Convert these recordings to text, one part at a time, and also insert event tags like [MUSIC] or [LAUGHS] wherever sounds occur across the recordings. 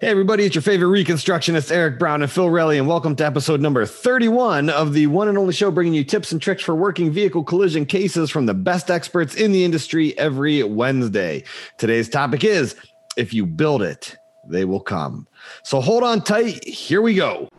Hey, everybody, it's your favorite reconstructionist, Eric Brown and Phil Relly, and welcome to episode number 31 of the one and only show bringing you tips and tricks for working vehicle collision cases from the best experts in the industry every Wednesday. Today's topic is if you build it, they will come. So hold on tight. Here we go.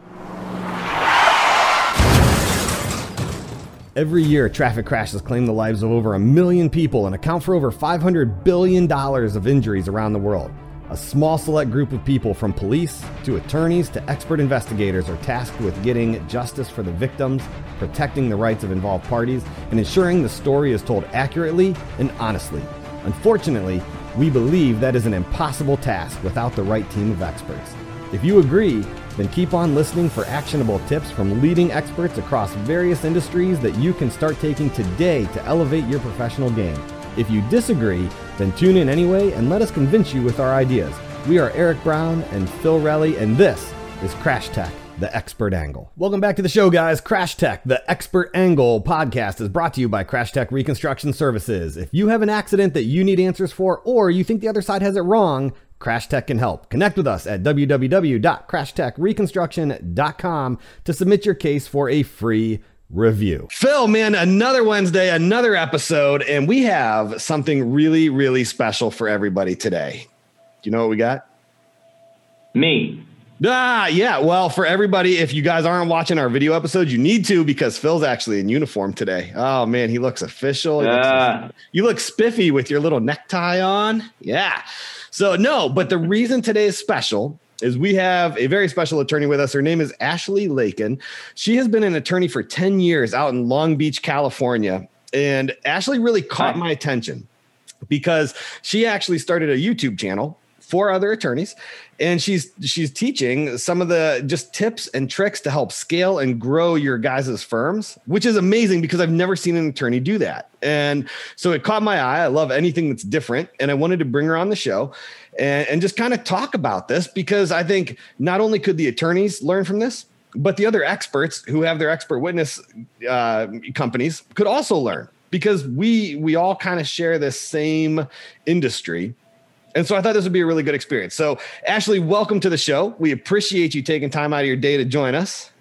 Every year, traffic crashes claim the lives of over a million people and account for over $500 billion of injuries around the world. A small select group of people, from police to attorneys to expert investigators, are tasked with getting justice for the victims, protecting the rights of involved parties, and ensuring the story is told accurately and honestly. Unfortunately, we believe that is an impossible task without the right team of experts. If you agree, then keep on listening for actionable tips from leading experts across various industries that you can start taking today to elevate your professional game. If you disagree, then tune in anyway and let us convince you with our ideas. We are Eric Brown and Phil Relly, and this is Crash Tech, the expert angle. Welcome back to the show, guys. Crash Tech, the expert angle podcast is brought to you by Crash Tech Reconstruction Services. If you have an accident that you need answers for, or you think the other side has it wrong, Crash Tech can help. Connect with us at www.crashtechreconstruction.com to submit your case for a free review. Phil, man, another Wednesday, another episode, and we have something really, really special for everybody today. Do you know what we got? Me. Ah, yeah. Well, for everybody, if you guys aren't watching our video episodes, you need to because Phil's actually in uniform today. Oh man, he looks official. He looks, uh, you look spiffy with your little necktie on. Yeah. So no, but the reason today is special is we have a very special attorney with us. Her name is Ashley Laiken. She has been an attorney for 10 years out in Long Beach, California. And Ashley really caught my attention because she actually started a YouTube channel for other attorneys and she's she's teaching some of the just tips and tricks to help scale and grow your guys' firms which is amazing because i've never seen an attorney do that and so it caught my eye i love anything that's different and i wanted to bring her on the show and, and just kind of talk about this because I think not only could the attorneys learn from this, but the other experts who have their expert witness uh, companies could also learn because we we all kind of share this same industry. And so I thought this would be a really good experience. So, Ashley, welcome to the show. We appreciate you taking time out of your day to join us.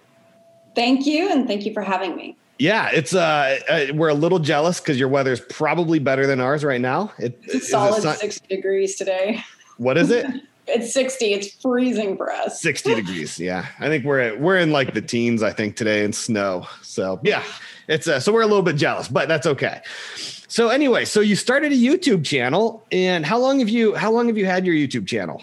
Thank you, and thank you for having me. Yeah, it's uh, uh we're a little jealous because your weather is probably better than ours right now. It, it's solid sun- 60 degrees today. What is it? [LAUGHS] it's 60. It's freezing for us. 60 degrees. Yeah. I think we're at, we're in like the teens, I think, today in snow. So yeah, it's uh, so we're a little bit jealous, but that's okay. So anyway, so you started a YouTube channel and how long have you how long have you had your YouTube channel?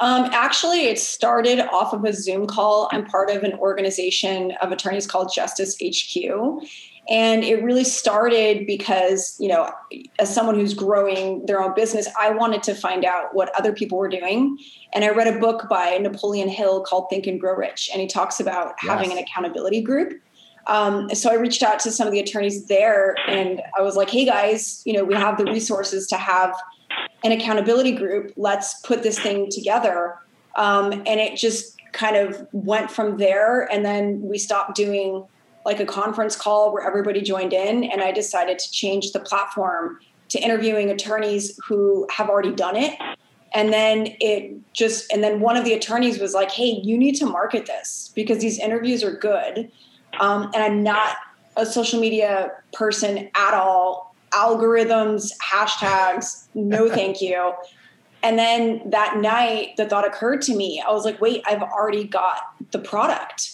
Um, actually, it started off of a Zoom call. I'm part of an organization of attorneys called Justice HQ. And it really started because, you know, as someone who's growing their own business, I wanted to find out what other people were doing. And I read a book by Napoleon Hill called Think and Grow Rich. And he talks about yes. having an accountability group. Um, so I reached out to some of the attorneys there and I was like, hey guys, you know, we have the resources to have an accountability group. Let's put this thing together. Um, and it just kind of went from there. And then we stopped doing like a conference call where everybody joined in and i decided to change the platform to interviewing attorneys who have already done it and then it just and then one of the attorneys was like hey you need to market this because these interviews are good um, and i'm not a social media person at all algorithms hashtags no [LAUGHS] thank you and then that night the thought occurred to me i was like wait i've already got the product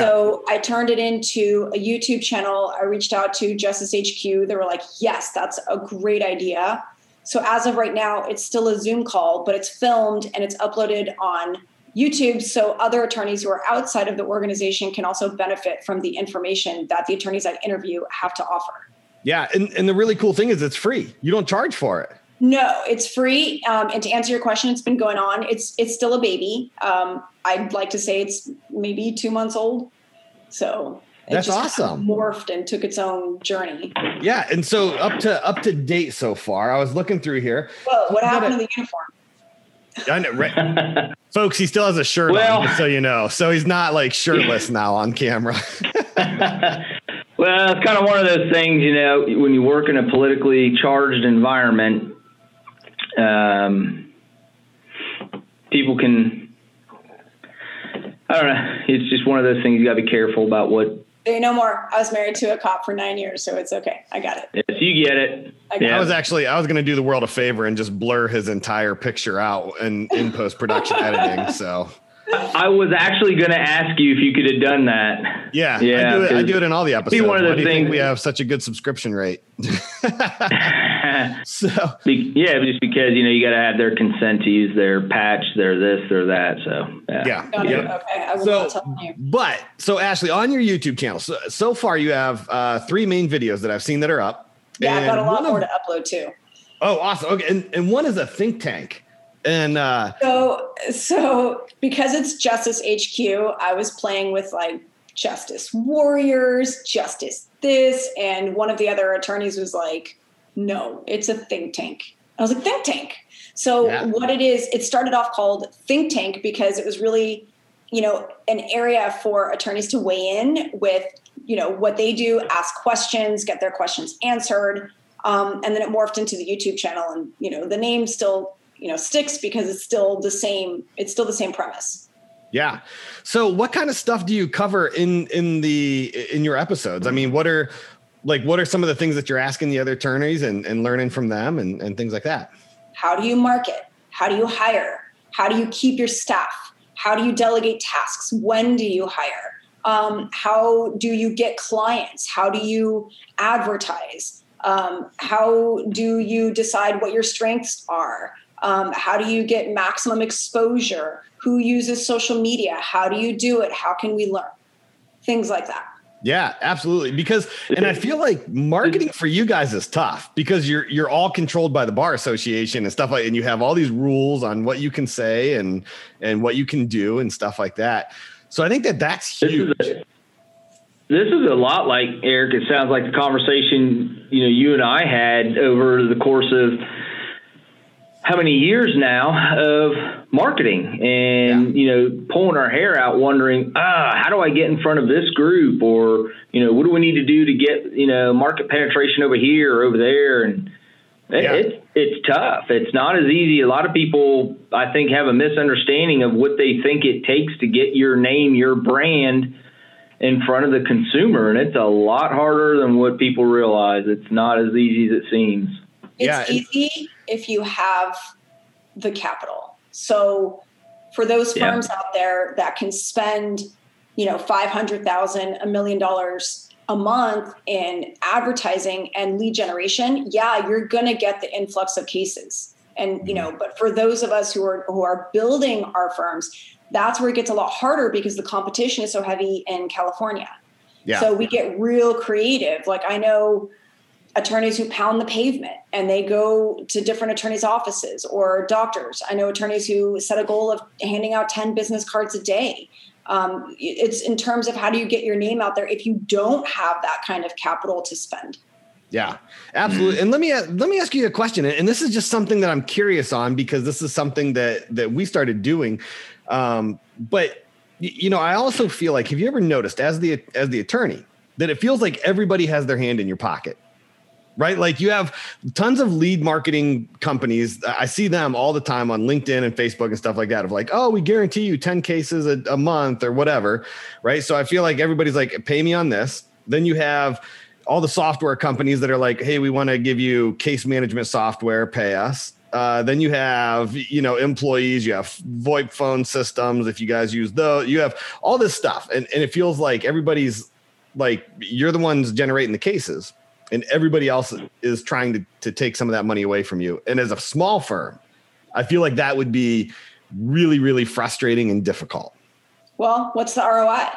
so I turned it into a YouTube channel. I reached out to Justice HQ. They were like, yes, that's a great idea. So as of right now, it's still a Zoom call, but it's filmed and it's uploaded on YouTube. So other attorneys who are outside of the organization can also benefit from the information that the attorneys I interview have to offer. Yeah. And, and the really cool thing is it's free. You don't charge for it. No, it's free. Um, and to answer your question, it's been going on. It's it's still a baby. Um, I'd like to say it's maybe two months old. So that's awesome. morphed and took its own journey. Yeah, and so up to up to date so far. I was looking through here. Well, what happened to the uniform? I know, right? [LAUGHS] Folks, he still has a shirt well, on, so you know. So he's not like shirtless [LAUGHS] now on camera. [LAUGHS] well, it's kind of one of those things, you know, when you work in a politically charged environment, um, people can I don't know. It's just one of those things you got to be careful about what Say no more. I was married to a cop for nine years, so it's okay. I got it. Yes, you get it. I, yeah. I was actually I was going to do the world a favor and just blur his entire picture out in in post production editing. So I was actually going to ask you if you could have done that. Yeah, yeah. I do it, I do it in all the episodes. Be one of the things we have such a good subscription rate. [LAUGHS] [LAUGHS] so yeah, just because you know you got to have their consent to use their patch, their this, their that. So yeah, yeah. yeah. Okay, I will so, tell you. But so Ashley, on your YouTube channel, so so far you have uh, three main videos that I've seen that are up. Yeah, I've got a lot more of, to upload too. Oh, awesome. Okay, and and one is a think tank. And uh, so, so because it's Justice HQ, I was playing with like Justice Warriors, Justice this, and one of the other attorneys was like, "No, it's a think tank." I was like, "Think tank." So yeah. what it is, it started off called think tank because it was really, you know, an area for attorneys to weigh in with, you know, what they do, ask questions, get their questions answered. Um, and then it morphed into the YouTube channel, and you know, the name still you know sticks because it's still the same it's still the same premise. Yeah. So what kind of stuff do you cover in in the in your episodes? I mean what are like what are some of the things that you're asking the other attorneys and, and learning from them and, and things like that? How do you market? How do you hire? How do you keep your staff? How do you delegate tasks? When do you hire? Um, how do you get clients? How do you advertise? Um, how do you decide what your strengths are um, how do you get maximum exposure? Who uses social media? How do you do it? How can we learn? Things like that. Yeah, absolutely. Because and I feel like marketing for you guys is tough because you're you're all controlled by the bar association and stuff like and you have all these rules on what you can say and and what you can do and stuff like that. So I think that that's huge. This is a, this is a lot like Eric. It sounds like the conversation you know you and I had over the course of how many years now of marketing and yeah. you know pulling our hair out wondering ah how do i get in front of this group? Or you know what do we need to do to get you know market penetration over here or over there? And yeah. it's it's tough. It's not as easy. A lot of people i think have a misunderstanding of what they think it takes to get your name your brand in front of the consumer and it's a lot harder than what people realize. It's not as easy as it seems. It's yeah, easy if you have the capital. So for those firms yeah. out there that can spend, you know, 500,000, a million dollars a month in advertising and lead generation, yeah, you're going to get the influx of cases. And, you know, mm-hmm. but for those of us who are who are building our firms, that's where it gets a lot harder because the competition is so heavy in California. Yeah. So we get real creative. Like I know attorneys who pound the pavement and they go to different attorneys' offices or doctors. I know attorneys who set a goal of handing out 10 business cards a day. Um, it's in terms of how do you get your name out there if you don't have that kind of capital to spend. Yeah, absolutely. And let me let me ask you a question. And this is just something that I'm curious on because this is something that that we started doing. Um, but you know, I also feel like have you ever noticed as the as the attorney that it feels like everybody has their hand in your pocket right? Like you have tons of lead marketing companies. I see them all the time on LinkedIn and Facebook and stuff like that of like, oh, we guarantee you 10 cases a, a, month or whatever, right? So I feel like everybody's like, pay me on this. Then you have all the software companies that are like, hey, we want to give you case management software, pay us. Uh, then you have, you know, employees, you have VoIP phone systems. If you guys use those, you have all this stuff. And, and it feels like everybody's like, you're the ones generating the cases and everybody else is trying to, to take some of that money away from you. And as a small firm, I feel like that would be really, really frustrating and difficult. Well, what's the ROI?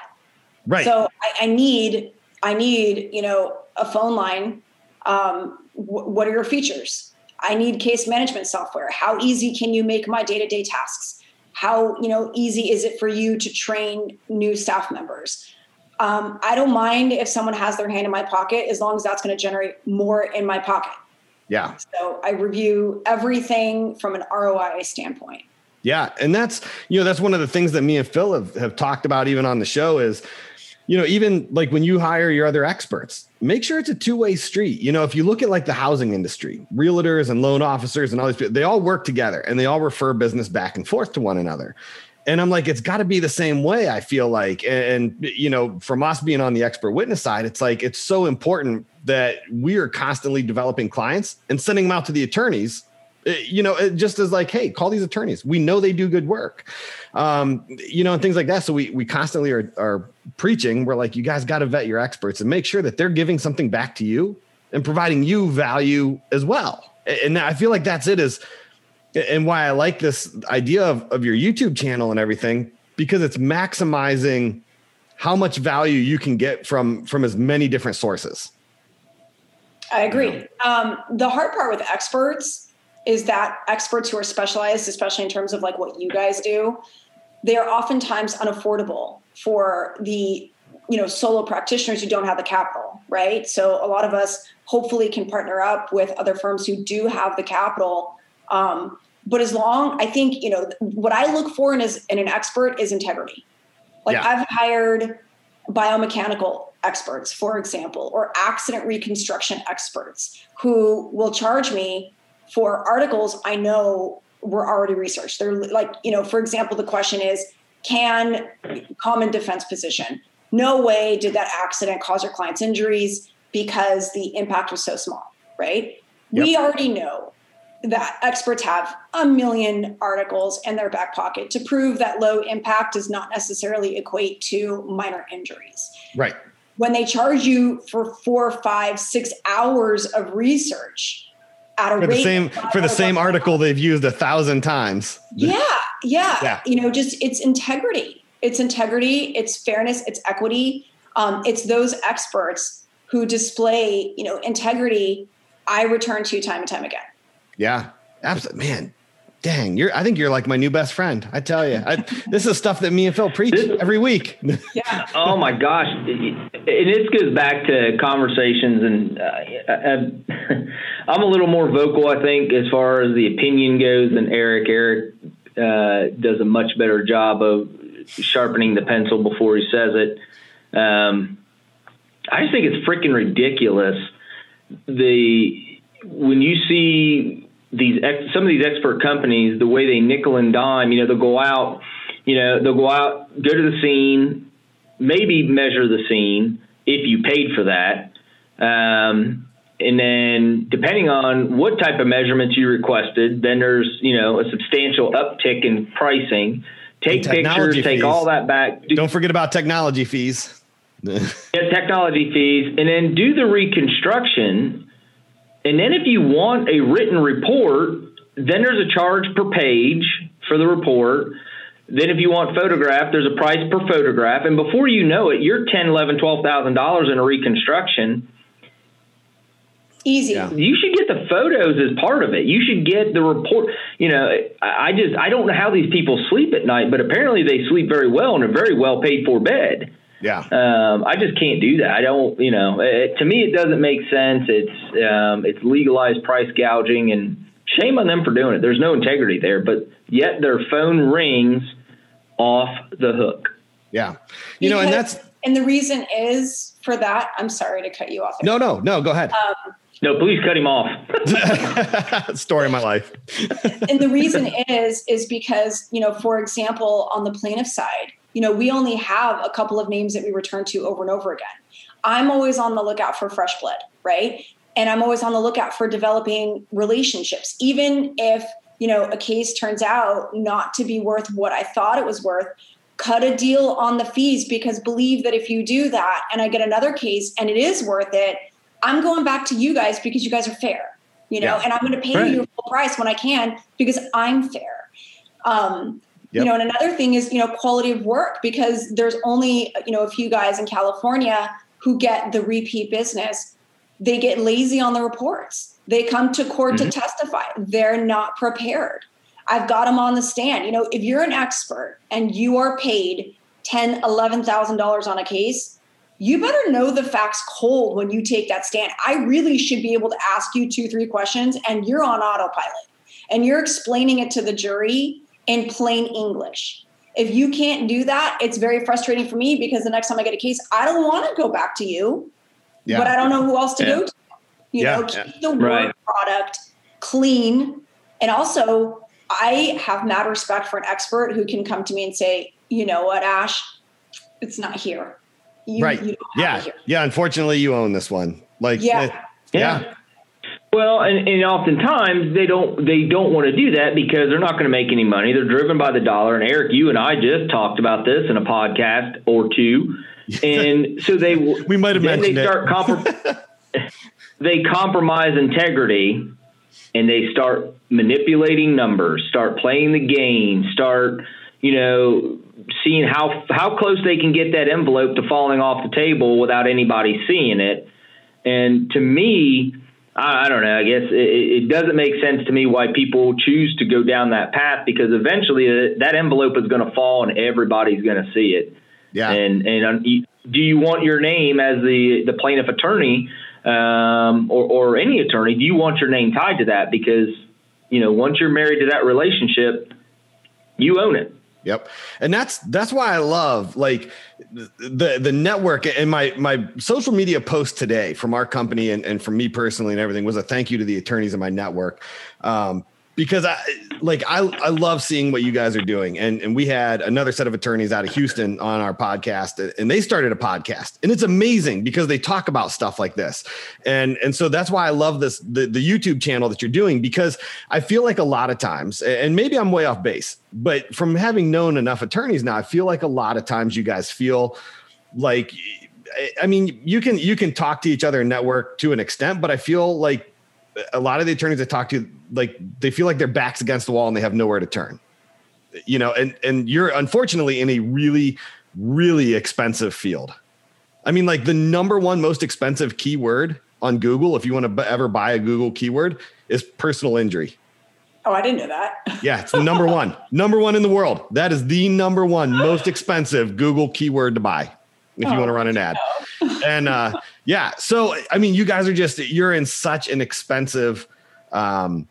Right. So I, I need, I need, you know, a phone line. Um, wh- what are your features? I need case management software. How easy can you make my day-to-day tasks? How, you know, easy is it for you to train new staff members? Um, I don't mind if someone has their hand in my pocket as long as that's going to generate more in my pocket. Yeah. So I review everything from an ROI standpoint. Yeah. And that's, you know, that's one of the things that me and Phil have, have talked about even on the show is, you know, even like when you hire your other experts, make sure it's a two-way street. You know, if you look at like the housing industry, realtors and loan officers and all these people, they all work together and they all refer business back and forth to one another. And I'm like, it's got to be the same way. I feel like, and, and you know, from us being on the expert witness side, it's like it's so important that we are constantly developing clients and sending them out to the attorneys eh, you know, it just as like, hey, call these attorneys. We know they do good work, um, you know, and things like that. So we we constantly are are preaching. We're like, you guys got to vet your experts and make sure that they're giving something back to you and providing you value as well. And I feel like that's it. Is and why I like this idea of of your YouTube channel and everything because it's maximizing how much value you can get from from as many different sources. I agree. Um, the hard part with experts is that experts who are specialized, especially in terms of like what you guys do, they are oftentimes unaffordable for the you know solo practitioners who don't have the capital, right? So a lot of us hopefully can partner up with other firms who do have the capital. Um, but as long, I think you know what I look for in, is, in an expert is integrity. Like yeah. I've hired biomechanical experts, for example, or accident reconstruction experts who will charge me for articles I know were already researched. They're like, you know, for example, the question is can common defense position? No way did that accident cause your client's injuries because the impact was so small, right? Yep. We already know that experts have a million articles in their back pocket to prove that low impact does not necessarily equate to minor injuries. Right. When they charge you for four, five, six hours of research at a for the same for the same article they've used a thousand times. Yeah, yeah, yeah. You know, just it's integrity. It's integrity. It's fairness. It's equity. Um, it's those experts who display, you know, integrity. I return to time and time again. Yeah, absolutely, man. Dang, you're. I think you're like my new best friend. I tell you, I, this is stuff that me and Phil preach every week. [LAUGHS] yeah. Oh my gosh, and this goes back to conversations, and uh, [LAUGHS] I'm a little more vocal, I think, as far as the opinion goes than Eric. Eric uh, does a much better job of sharpening the pencil before he says it. Um, I just think it's freaking ridiculous. The when you see these ex, some of these expert companies, the way they nickel and dime, you know, they'll go out, you know, they'll go out, go to the scene, maybe measure the scene if you paid for that. Um, and then depending on what type of measurements you requested, then there's, you know, a substantial uptick in pricing. Take pictures, take all that back. Do, Don't forget about technology fees. [LAUGHS] yeah, technology fees, and then do the reconstruction and then if you want a written report, then there's a charge per page for the report. Then if you want photograph, there's a price per photograph. And before you know it, you're ten, eleven, twelve thousand dollars in a reconstruction. Easy. You should get the photos as part of it. You should get the report. You know, I just I don't know how these people sleep at night, but apparently they sleep very well in a very well paid for bed. Yeah. Um, I just can't do that. I don't, you know, it, to me, it doesn't make sense. It's, um, it's legalized price gouging and shame on them for doing it. There's no integrity there, but yet their phone rings off the hook. Yeah. You because, know, and that's, and the reason is for that, I'm sorry to cut you off. No, no, no, go ahead. Um, no, please cut him off. [LAUGHS] Story of my life. and the reason is, is because, you know, for example, on the plaintiff side, you know, we only have a couple of names that we return to over and over again. I'm always on the lookout for fresh blood, right? And I'm always on the lookout for developing relationships, even if, you know, a case turns out not to be worth what I thought it was worth. Cut a deal on the fees because believe that if you do that and I get another case and it is worth it, I'm going back to you guys because you guys are fair, you know, yeah. and I'm going to pay right. you full price when I can because I'm fair. Um, Yep. You know, and another thing is, you know, quality of work because there's only, you know, a few guys in California who get the repeat business. They get lazy on the reports. They come to court mm-hmm. to testify. They're not prepared. I've got them on the stand. You know, if you're an expert and you are paid ten, eleven thousand dollars on a case, you better know the facts cold when you take that stand. I really should be able to ask you two, three questions, and you're on autopilot, and you're explaining it to the jury in plain English. If you can't do that, it's very frustrating for me because the next time I get a case, I don't want to go back to you, yeah. but I don't know who else to yeah. go to. You yeah. know, keep the work right. product clean. And also, I have mad respect for an expert who can come to me and say, you know what, Ash, it's not here. You, right. You yeah. Yeah. Unfortunately, you own this one. Like, yeah. It, yeah. yeah. Well, and, and oftentimes they don't they don't want to do that because they're not going to make any money. They're driven by the dollar. And Eric, you and I just talked about this in a podcast or two, and [LAUGHS] so they we might have mentioned they start comprom- [LAUGHS] they compromise integrity, and they start manipulating numbers, start playing the game, start you know seeing how how close they can get that envelope to falling off the table without anybody seeing it. And to me, I, don't know. I guess it, it, doesn't make sense to me why people choose to go down that path because eventually uh, that envelope is going to fall and everybody's going to see it. Yeah. And and do you want your name as the the plaintiff attorney um, or or any attorney? Do you want your name tied to that? Because you know once you're married to that relationship, you own it. Yep. And that's that's why I love like the the network and my my social media post today from our company and, and from me personally and everything was a thank you to the attorneys in my network. Um, because I like I I love seeing what you guys are doing. And and we had another set of attorneys out of Houston on our podcast and they started a podcast. And it's amazing because they talk about stuff like this. And and so that's why I love this the, the YouTube channel that you're doing because I feel like a lot of times and maybe I'm way off base, but from having known enough attorneys now, I feel like a lot of times you guys feel like I mean, you can you can talk to each other and network to an extent, but I feel like a lot of the attorneys I talk to, like they feel like their backs against the wall and they have nowhere to turn. You know, and and you're unfortunately in a really, really expensive field. I mean, like the number one most expensive keyword on Google, if you want to ever buy a Google keyword, is personal injury. Oh, I didn't know that. yeah, it's the number one, [LAUGHS] number one in the world. That is the number one most expensive Google keyword to buy if oh, you want to run an ad. [LAUGHS] and uh, yeah, so I mean, you guys are just you're in such an expensive, um,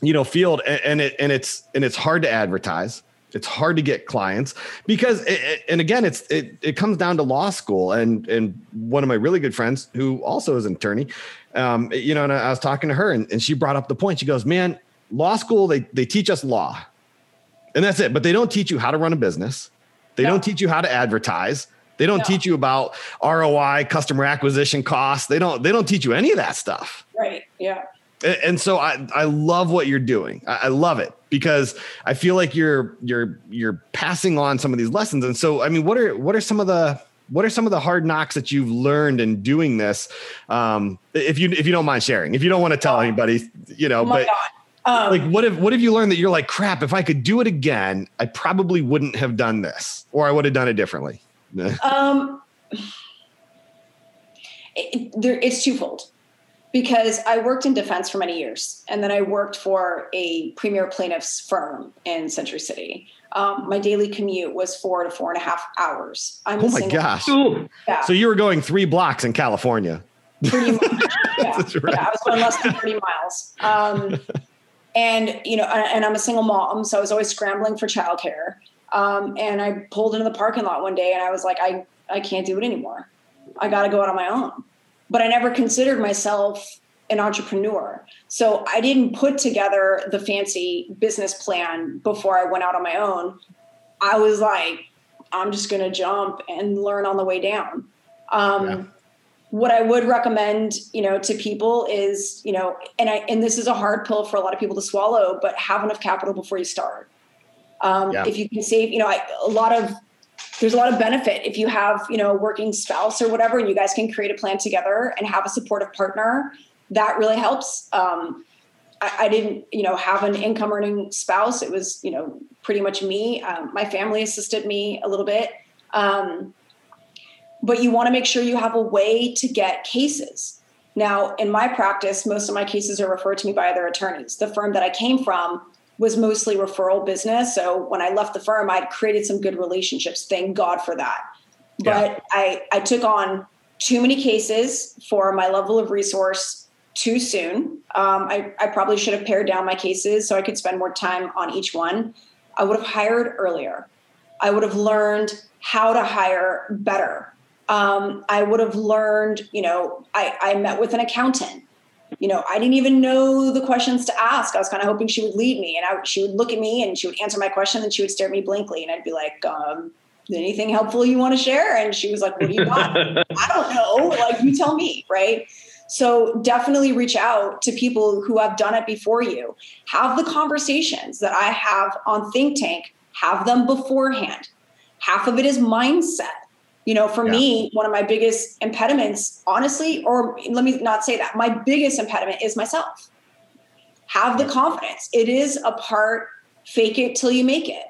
you know, field, and, and it and it's and it's hard to advertise. It's hard to get clients because, it, and again, it's it it comes down to law school. And and one of my really good friends who also is an attorney, um, you know, and I was talking to her, and, and she brought up the point. She goes, "Man, law school they they teach us law, and that's it, but they don't teach you how to run a business. They don't teach you how to advertise." They don't no. teach you about ROI, customer acquisition costs. They don't they don't teach you any of that stuff. Right. Yeah. And, and so I I love what you're doing. I, I love it because I feel like you're you're you're passing on some of these lessons. And so I mean, what are what are some of the what are some of the hard knocks that you've learned in doing this? Um, if you if you don't mind sharing, if you don't want to tell anybody, you know, oh but um, like what have what have you learned that you're like crap? If I could do it again, I probably wouldn't have done this, or I would have done it differently [LAUGHS] um, it, there, it's twofold because I worked in defense for many years, and then I worked for a premier plaintiff's firm in Century City. Um, my daily commute was four to four and a half hours. I'm oh my gosh! Yeah. So you were going three blocks in California. Pretty much. [LAUGHS] Yeah. right. yeah I was going less than thirty miles. Um, [LAUGHS] and you know, and I'm a single mom, so I was always scrambling for childcare. Um, and I pulled into the parking lot one day and I was like, I, I can't do it anymore. I got to go out on my own. But I never considered myself an entrepreneur. So I didn't put together the fancy business plan before I went out on my own. I was like, I'm just going to jump and learn on the way down. Um, yeah. What I would recommend, you know, to people is, you know, and I and this is a hard pill for a lot of people to swallow, but have enough capital before you start. Um, yeah. If you can save, you know, I, a lot of there's a lot of benefit if you have you know a working spouse or whatever, and you guys can create a plan together and have a supportive partner. That really helps. Um, I, I, didn't, you know, have an income earning spouse. It was, you know, pretty much me. Um, my family assisted me a little bit. Um, but you want to make sure you have a way to get cases. Now, in my practice, most of my cases are referred to me by other attorneys. The firm that I came from was mostly referral business. So when I left the firm, I'd created some good relationships. Thank God for that. Yeah. But I, I took on too many cases for my level of resource too soon. Um, I, I probably should have pared down my cases so I could spend more time on each one. I would have hired earlier. I would have learned how to hire better. Um, I would have learned, you know, I, I met with an accountant you know, I didn't even know the questions to ask. I was kind of hoping she would lead me, and I, she would look at me and she would answer my question, and she would stare at me blankly, and I'd be like, um, "Anything helpful you want to share?" And she was like, "What do you got?" [LAUGHS] I don't know. Like, you tell me, right? So definitely reach out to people who have done it before you. Have the conversations that I have on Think Tank. Have them beforehand. Half of it is mindset you know, for yeah. me, one of my biggest impediments, honestly, or let me not say that, my biggest impediment is myself. Have the confidence. It is a part, fake it till you make it.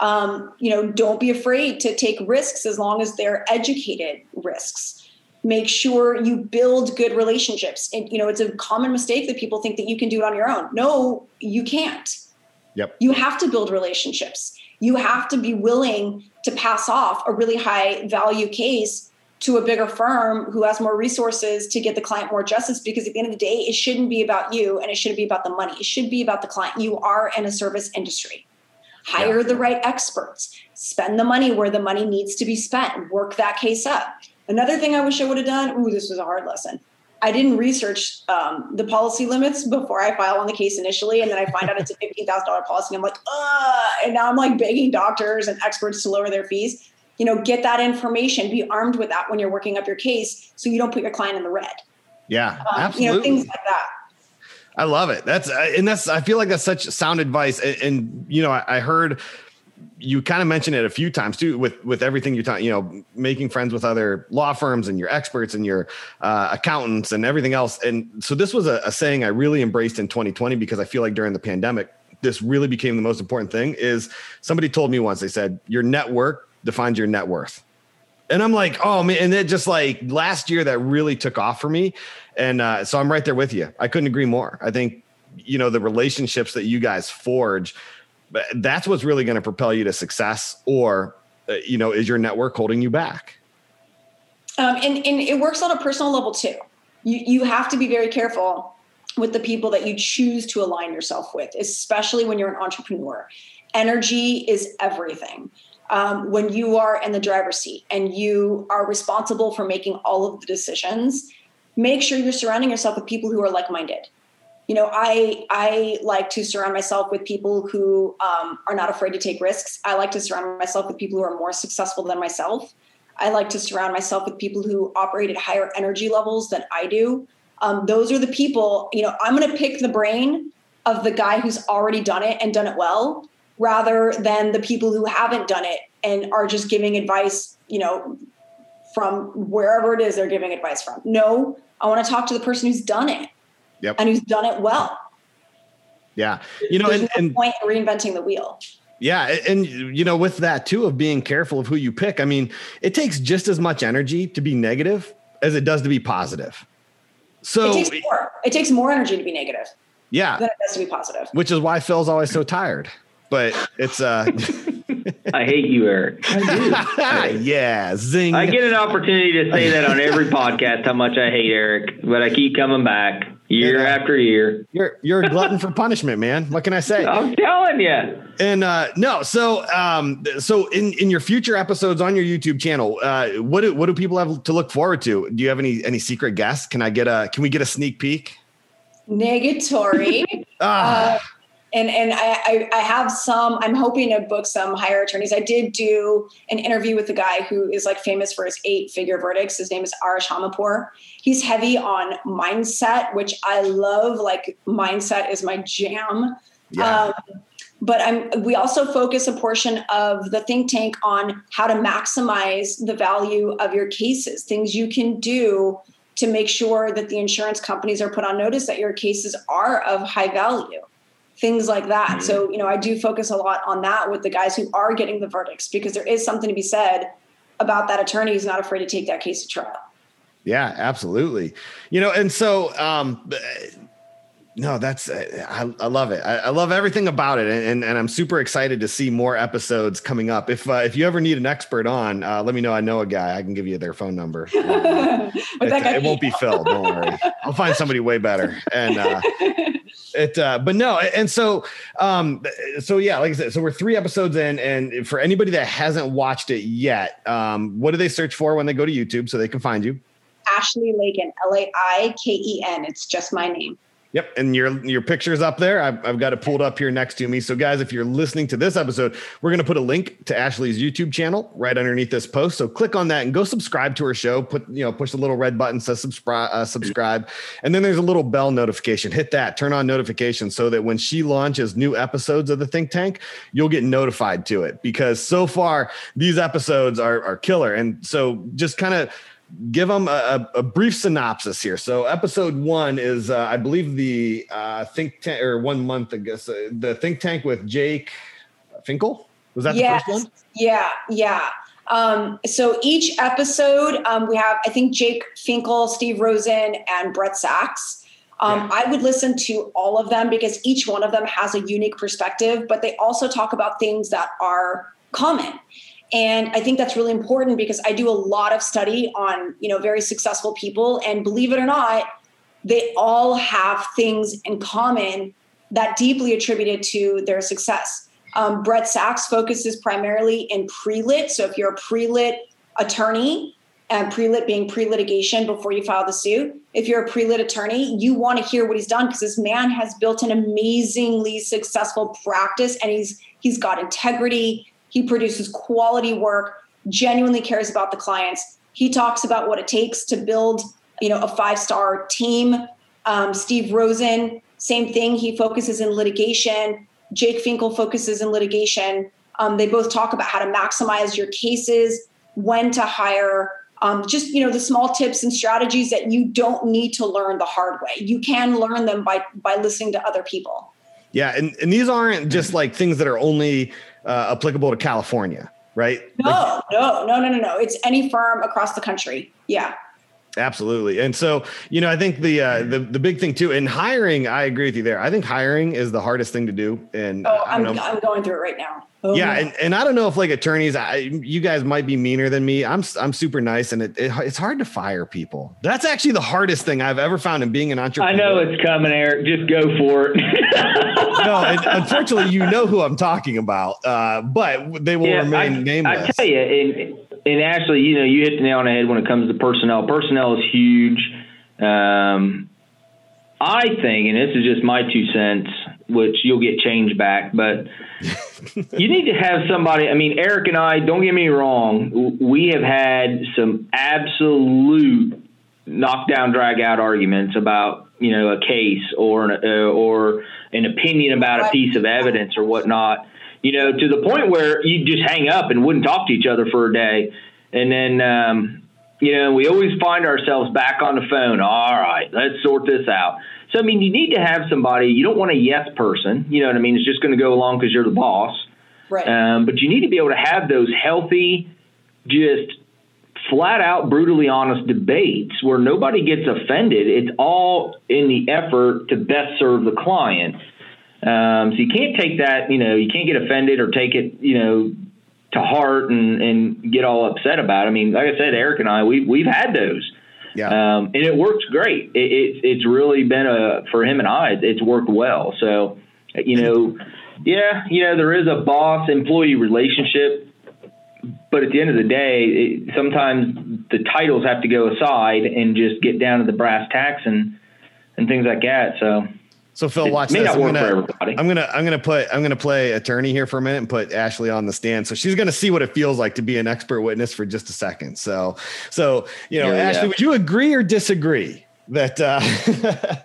Um, you know, don't be afraid to take risks as long as they're educated risks. Make sure you build good relationships. And, you know, it's a common mistake that people think that you can do it on your own. No, you can't. Yep. You have to build relationships. You have to be willing to pass off a really high value case to a bigger firm who has more resources to get the client more justice because at the end of the day it shouldn't be about you and it shouldn't be about the money. It should be about the client. You are in a service industry. Hire yeah. the right experts. Spend the money where the money needs to be spent. Work that case up. Another thing i wish i would have done ooh this was a hard lesson I didn't research um, the policy limits before I file on the case initially, and then I find out it's a fifteen thousand dollar policy. And I'm like, Ugh! and now I'm like begging doctors and experts to lower their fees. You know, get that information, be armed with that when you're working up your case, so you don't put your client in the red. Yeah, um, absolutely. You know, things like that. I love it. That's uh, and that's I feel like that's such sound advice. And, and you know, I, I heard you kind of mentioned it a few times too with with everything you're talking you know making friends with other law firms and your experts and your uh, accountants and everything else. And so this was a, a, saying i really embraced in 2020 because i feel like during the pandemic this really became the most important thing is somebody told me once they said your network defines your net worth. And i'm like oh man and it just like last year that really took off for me. And uh, so i'm right there with you. I couldn't agree more. I think you know the relationships that you guys forge that's what's really going to propel you to success or uh, you know is your network holding you back? Um, and, and it works on a personal level too. You, you have to be very careful with the people that you choose to align yourself with especially when you're an entrepreneur. Energy is everything. Um, when you are in the driver's seat and you are responsible for making all of the decisions make sure you're surrounding yourself with people who are like-minded you know i i like to surround myself with people who um, are not afraid to take risks. I like to surround myself with people who are more successful than myself. I like to surround myself with people who operate at higher energy levels than i do. Um, those are the people you know i'm going to pick the brain of the guy who's already done it and done it well rather than the people who haven't done it and are just giving advice you know from wherever it is they're giving advice from. No i want to talk to the person who's done it yep. and who's done it well. Yeah. You know, There's and, no and point in reinventing the wheel. Yeah. And, you know, with that too, of being careful of who you pick, I mean, it takes just as much energy to be negative as it does to be positive. So it takes more, it takes more energy to be negative. Yeah. Than it does to be positive. Which is why Phil's always so tired. But it's, uh, [LAUGHS] I hate you, Eric. I do. [LAUGHS] yeah, zing. I get an opportunity to say that on every [LAUGHS] podcast how much I hate Eric, but I keep coming back year and, uh, after year. You're you're a glutton for punishment, man. What can I say? I'm telling you. And uh, no, so um, so in in your future episodes on your YouTube channel, uh, what do what do people have to look forward to? Do you have any any secret guests? Can I get a can we get a sneak peek? Negatory. ah. Uh, and and I, I have some. I'm hoping to book some higher attorneys. I did do an interview with a guy who is like famous for his eight figure verdicts. His name is Arash Homampour. He's heavy on mindset, which I love. Like mindset is my jam. Yeah. Um, but I'm, we also focus a portion of the think tank on how to maximize the value of your cases, things you can do to make sure that the insurance companies are put on notice that your cases are of high value things like that. Mm-hmm. So, you know, I do focus a lot on that with the guys who are getting the verdicts because there is something to be said about that attorney who's not afraid to take that case to trial. Yeah, absolutely. You know, and so um no, that's I, I love it. I, I, love everything about it, and, and I'm super excited to see more episodes coming up. If uh, if you ever need an expert on, uh, let me know. I know a guy. I can give you their phone number. [LAUGHS] it, it won't be Phil. Don't worry. [LAUGHS] I'll find somebody way better. And uh, [LAUGHS] it, uh, but no, and so um, so yeah, like I said, so we're three episodes in, and for anybody that hasn't watched it yet, um, what do they search for when they go to YouTube so they can find you? Ashley Laiken, L A I K E N. It's just my name. Yep, and your your picture's up there. I've, I've got it pulled up here next to me. So, guys, if you're listening to this episode, we're going to put a link to Ashley's YouTube channel right underneath this post. So, click on that and go subscribe to her show. Put you know push the little red button says subscribe uh, subscribe, and then there's a little bell notification. Hit that, turn on notifications so that when she launches new episodes of the Think Tank, you'll get notified to it. Because so far these episodes are are killer, and so just kind of give them a, a, brief synopsis here. So, episode one is, uh, I believe, the uh, think tank, or one month ago, so the think tank with Jake Finkel. Was that yes. the first one? Yeah, yeah. Um, so each episode, um, we have, I think, Jake Finkel, Steve Rosen, and Brett Sachs. Um, yeah. I would listen to all of them because each one of them has a unique perspective, but they also talk about things that are common. And I think that's really important because I do a lot of study on, you know, very successful people. And believe it or not, they all have things in common that deeply attributed to their success. Um, Brett Sachs focuses primarily in pre-lit. So if you're a pre-lit attorney, and pre-lit being pre-litigation before you file the suit. If you're a pre-lit attorney, you want to hear what he's done because this man has built an amazingly successful practice and he's he's got integrity, he produces quality work, genuinely cares about the clients. He talks about what it takes to build, you know, a five-star team. Um, Steve Rosen, same thing. He focuses in litigation. Jake Finkel focuses in litigation. Um, they both talk about how to maximize your cases, when to hire, um, just you know the small tips and strategies that you don't need to learn the hard way. You can learn them by by listening to other people. Yeah, and, and these aren't just like things that are only uh, applicable to California, right? No, like, no, no, no, no, no. It's any firm across the country. Yeah. Absolutely. And so, you know, I think the uh, the the big thing too in hiring, I agree with you there. I think hiring is the hardest thing to do. And oh, I'm, I'm going through it right now. Oh, yeah, and, and I don't know if like attorneys, I, you guys might be meaner than me. I'm I'm super nice, and it, it, it's hard to fire people. That's actually the hardest thing I've ever found in being an entrepreneur. I know it's coming, Eric. Just go for it. [LAUGHS] no, [LAUGHS] unfortunately, you know who I'm talking about, uh, but they will yeah, remain I, nameless. I tell you, and, and actually, you know, you hit the nail on the head when it comes to personnel. Personnel is huge. Um, I think, and this is just my two cents, which you'll get change back, but [LAUGHS] you need to have somebody. I mean, Eric and I, don't get me wrong, we have had some absolute knockdown, drag out arguments about you know a case or an, uh, or an opinion about a piece of evidence or whatnot. You know, to the point where you just hang up and wouldn't talk to each other for a day, and then um, you know we always find ourselves back on the phone. All right, let's sort this out. So, I mean, you need to have somebody, you don't want a yes person, you know what I mean? It's just going to go along because you're the boss. Right. Um, but you need to be able to have those healthy, just flat out, brutally honest debates where nobody gets offended. It's all in the effort to best serve the client. Um, so you can't take that, you know, you can't get offended or take it, you know, to heart and, and get all upset about it. I mean, like I said, Eric and I, we, we've had those. Yeah. Um, and it works great. It, it, it's really been a, for him and I, it's worked well. So, you know, yeah, you know, there is a boss employee relationship, but at the end of the day, it, sometimes the titles have to go aside and just get down to the brass tacks and, and things like that. So, so Phil, watch this. I'm gonna, I'm gonna, I'm gonna put, I'm gonna play attorney here for a minute and put Ashley on the stand. So she's gonna see what it feels like to be an expert witness for just a second. So, so you know, yeah, Ashley, yeah. would you agree or disagree that? uh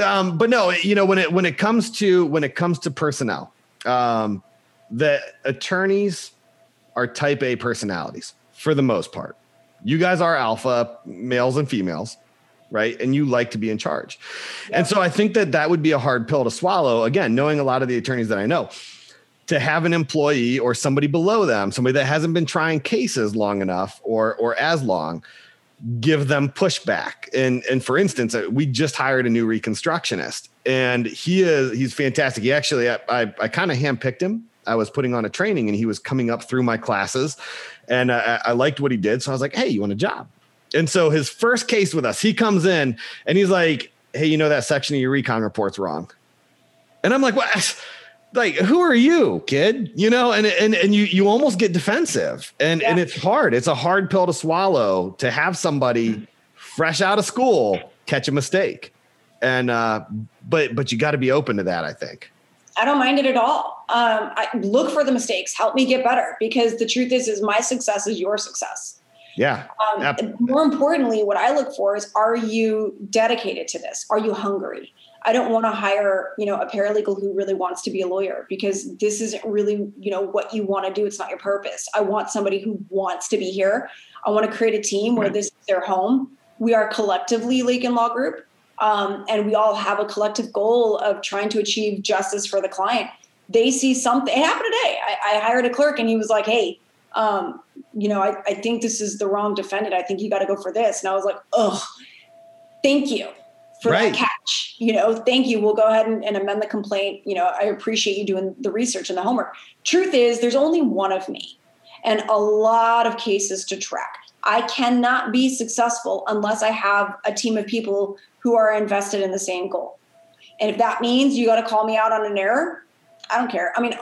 [LAUGHS] um, but no, you know, when it when it comes to when it comes to personnel, um, that attorneys are type A personalities for the most part. You guys are alpha males and females right? And you like to be in charge. Yeah. And so I think that that would be a hard pill to swallow. Again, knowing a lot of the attorneys that I know, to have an employee or somebody below them, somebody that hasn't been trying cases long enough or or as long, give them pushback. And and for instance, uh, we just hired a new reconstructionist, and he is he's fantastic. He actually I I, I kind of handpicked him. I was putting on a training, and he was coming up through my classes, and I, I liked what he did. So I was like, "Hey, you want a job?" And so his first case with us, he comes in and he's like, Hey, you know that section of your recon report's wrong. And I'm like, what? [LAUGHS] Like, who are you, kid? You know, and and and you you almost get defensive. And yeah. and it's hard. It's a hard pill to swallow to have somebody fresh out of school catch a mistake. And uh, but but you got to be open to that, I think. I don't mind it at all. Um, I look for the mistakes, help me get better, because the truth is, is my success is your success. Yeah. Um, more importantly, what I look for is, are you dedicated to this? Are you hungry? I don't want to hire, you know, a paralegal who really wants to be a lawyer because this isn't really, you know, what you want to do. It's not your purpose. I want somebody who wants to be here. I want to create a team where this is their home. We are collectively Laiken Law Group, um, and we all have a collective goal of trying to achieve justice for the client. They see something. It happened today. I, I hired a clerk, and he was like, "Hey, um, you know, I, I think this is the wrong defendant. I think you got to go for this." And I was like, "Oh, thank you." for right. that catch. You know, thank you. We'll go ahead and, and, amend the complaint. You know, I appreciate you doing the research and the homework. Truth is, there's only one of me and a lot of cases to track. I cannot be successful unless I have a team of people who are invested in the same goal. And if that means you got to call me out on an error, I don't care. I mean,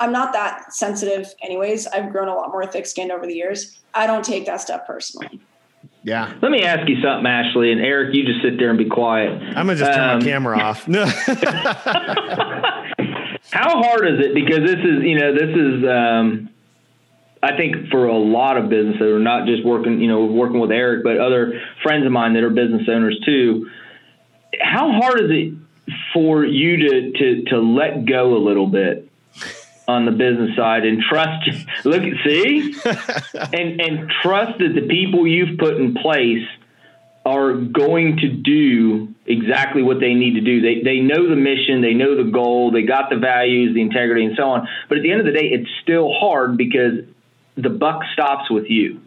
I'm not that sensitive, anyways. I've grown a lot more thick skinned over the years. I don't take that stuff personally. Yeah. Let me ask you something, Ashley, and Eric. You just sit there and be quiet. I'm gonna just turn um, my camera off. No. [LAUGHS] how hard is it? Because this is, you know, this is. Um, I think for a lot of businesses, that are not just working, you know, working with Eric, but other friends of mine that are business owners too. How hard is it for you to to to let go a little bit on the business side and trust [LAUGHS] look see [LAUGHS] and and trust that the people you've put in place are going to do exactly what they need to do. They they know the mission, they know the goal, they got the values, the integrity and so on. But at the end of the day, it's still hard because the buck stops with you.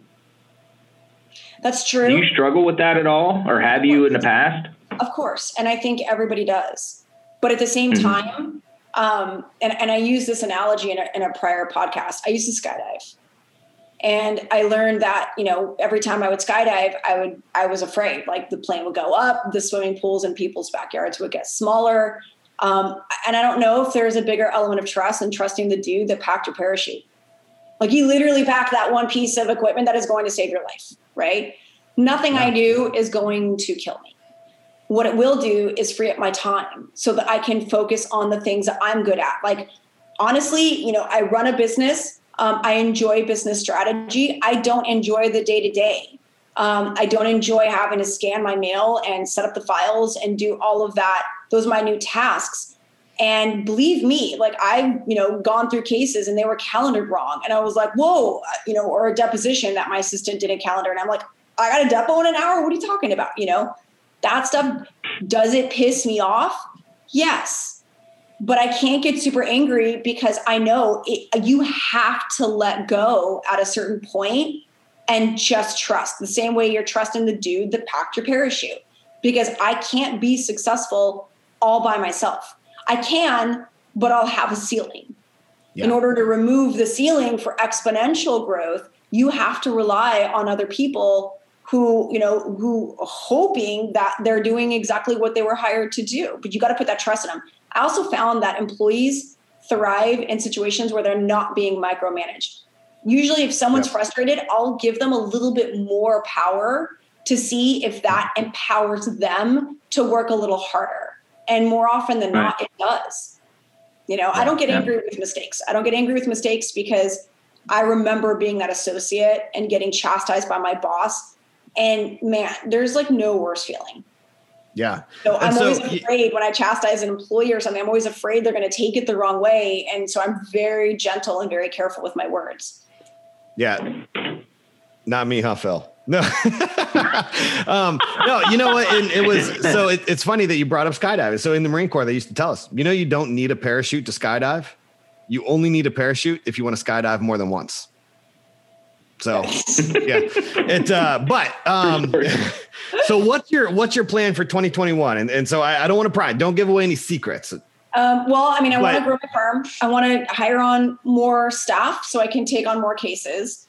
That's true. Do you struggle with that at all or have you in the past? Of course, and I think everybody does. But at the same mm-hmm. time, um, and, and I use this analogy in a, in a prior podcast. I used to skydive. And I learned that, you know, every time I would skydive, I would, I was afraid like the plane would go up, the swimming pools in people's backyards would get smaller. Um, and I don't know if there's a bigger element of trust and trusting the dude that packed your parachute. Like you literally packed that one piece of equipment that is going to save your life, right? Nothing. I do is going to kill me what it will do is free up my time so that I can focus on the things that I'm good at. Like, honestly, you know, I run a business. Um, I enjoy business strategy. I don't enjoy the day to day. I don't enjoy having to scan my mail and set up the files and do all of that, those minute tasks. And believe me, like I've, you know, gone through cases and they were calendared wrong. And I was like, whoa, you know, or a deposition that my assistant didn't calendar. And I'm like, I got a depo in an hour. What are you talking about? You know? That stuff, does it piss me off? Yes. But I can't get super angry because I know it, you have to let go at a certain point and just trust the same way you're trusting the dude that packed your parachute because I can't be successful all by myself. I can, but I'll have a ceiling. Yeah. In order to remove the ceiling for exponential growth, you have to rely on other people who you know who hoping that they're doing exactly what they were hired to do but you got to put that trust in them i also found that employees thrive in situations where they're not being micromanaged usually if someone's yeah. frustrated i'll give them a little bit more power to see if that empowers them to work a little harder and more often than right. not it does you know yeah. i don't get yeah. angry with mistakes i don't get angry with mistakes because i remember being that associate and getting chastised by my boss and man, there's like no worse feeling. Yeah. So I'm so, always afraid when I chastise an employee or something, I'm always afraid they're going to take it the wrong way. And so I'm very gentle and very careful with my words. Yeah. Not me, huh, Phil? No, [LAUGHS] um, no, you know what? And it was so it, it's funny that you brought up skydiving. So in the Marine Corps, they used to tell us, you know, you don't need a parachute to skydive. You only need a parachute if you want to skydive more than once. So yeah, it. Uh, but um, [LAUGHS] so what's your what's your plan for 2021? And and so I, I don't want to pry. Don't give away any secrets. Um, well, I mean, I want to grow my firm. I want to hire on more staff so I can take on more cases.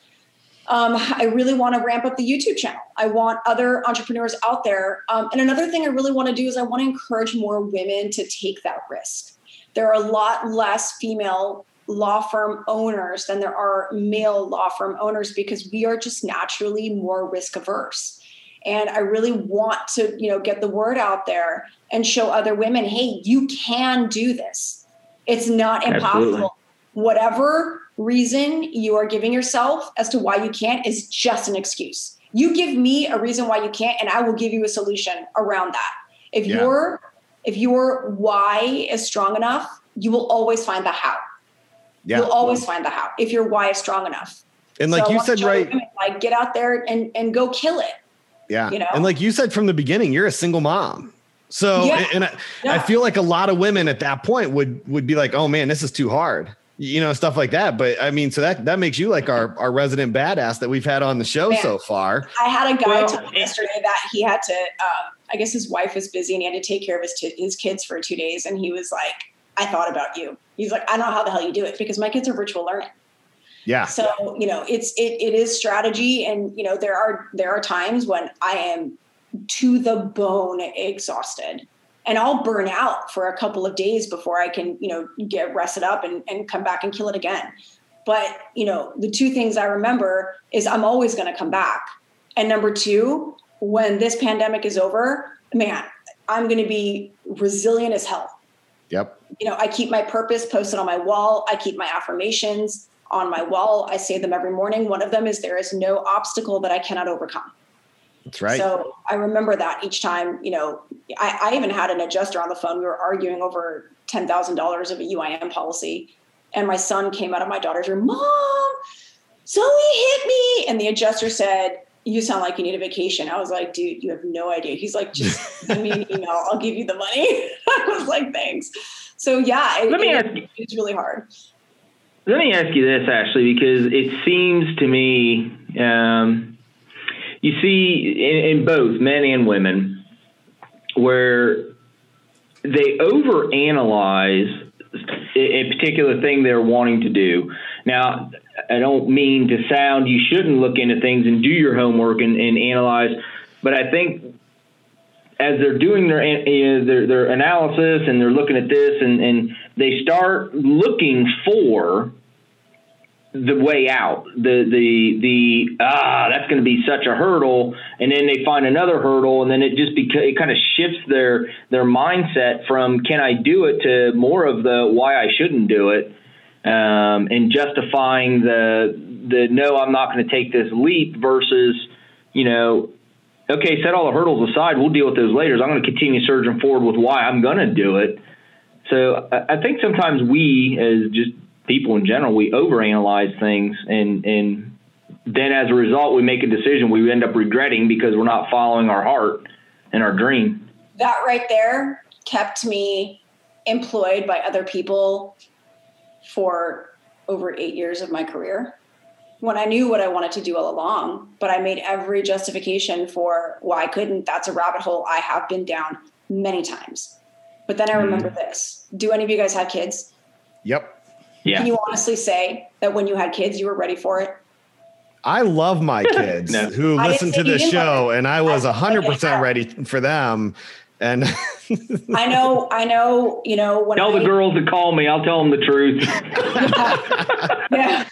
Um, I really want to ramp up the YouTube channel. I want other entrepreneurs out there. Um, and another thing I really want to do is I want to encourage more women to take that risk. There are a lot less female law firm owners than there are male law firm owners because we are just naturally more risk averse. and I really want to, you know, get the word out there and show other women, hey, you can do this. It's not impossible. Absolutely. Whatever reason you are giving yourself as to why you can't is just an excuse. You give me a reason why you can't, and I will give you a solution around that. If yeah. your if your why is strong enough, you will always find the how. Yeah. You'll always find the how if your why is strong enough. And like so you said, right? Women, like get out there and and go kill it. Yeah. You know? And like you said from the beginning, you're a single mom. So yeah. and, I, yeah. I feel like a lot of women at that point would would be like, oh man, this is too hard. You know, stuff like that. But I mean, so that that makes you like our our resident badass that we've had on the show man. so far. I had a guy well, tell me yesterday that he had to um, I guess his wife was busy and he had to take care of his t- his kids for two days, and he was like, "I thought about you." He's like, "I don't know how the hell you do it because my kids are virtual learning." Yeah. So you know, it's it it is strategy, and you know, there are there are times when I am to the bone exhausted and I'll burn out for a couple of days before I can, you know, get rested up and, and come back and kill it again. But, you know, the two things I remember is I'm always going to come back. And number two, when this pandemic is over, man, I'm going to be resilient as hell. Yep. You know, I keep my purpose posted on my wall. I keep my affirmations on my wall. I say them every morning. One of them is there is no obstacle that I cannot overcome. That's right. So I remember that each time, you know, I, I even had an adjuster on the phone. We were arguing over $10,000 of a UIM policy. And my son came out of my daughter's room, Mom, Zoe hit me. And the adjuster said, You sound like you need a vacation. I was like, Dude, you have no idea. He's like, Just [LAUGHS] send me an email. I'll give you the money. [LAUGHS] I was like, Thanks. So yeah, it, Let me it, ask you, it's really hard. Let me ask you this, Ashley, because it seems to me, um, you see in, in both men and women where they overanalyze a particular thing they're wanting to do. Now, I don't mean to sound you shouldn't look into things and do your homework and, and analyze, but I think as they're doing their, their, their analysis and they're looking at this and, and they start looking for the way out the the the ah that's going to be such a hurdle. And then they find another hurdle and then it just beca- it kind of shifts their their mindset from can I do it to more of the why I shouldn't do it um, and justifying the the no I'm not going to take this leap versus you know okay set all the hurdles aside we'll deal with those later I'm going to continue surging forward with why I'm going to do it so I, think sometimes we as just people in general, we overanalyze things and and then as a result we make a decision we end up regretting because we're not following our heart and our dream. That right there kept me employed by other people for over 8 years of my career. When I knew what I wanted to do all along, but I made every justification for why I couldn't. That's a rabbit hole I have been down many times. But then I remember mm. this. Do any of you guys have kids? Yep. Yeah. Can you honestly say that when you had kids, you were ready for it? I love my [LAUGHS] kids no. who listen to this show, and I was hundred percent ready for them. And [LAUGHS] I know, I know, you know. When tell I, the girls to call me, I'll tell them the truth. [LAUGHS] yeah,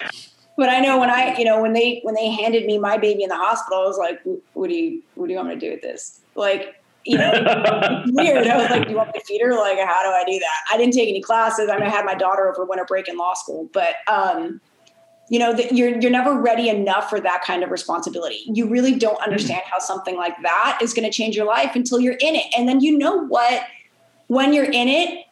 but I know when I, you know, when they when they handed me my baby in the hospital, I was like, "What do you, what do you want me to do with this?" Like, you know, [LAUGHS] weird. I was like, do you want me to feed her? Like, how do I do that? I didn't take any classes. I mean, I had my daughter over winter break in law school, but, um, you know, that you're, you're never ready enough for that kind of responsibility. You really don't mm-hmm. understand how something like that is going to change your life until you're in it. And then you know what, when you're in it,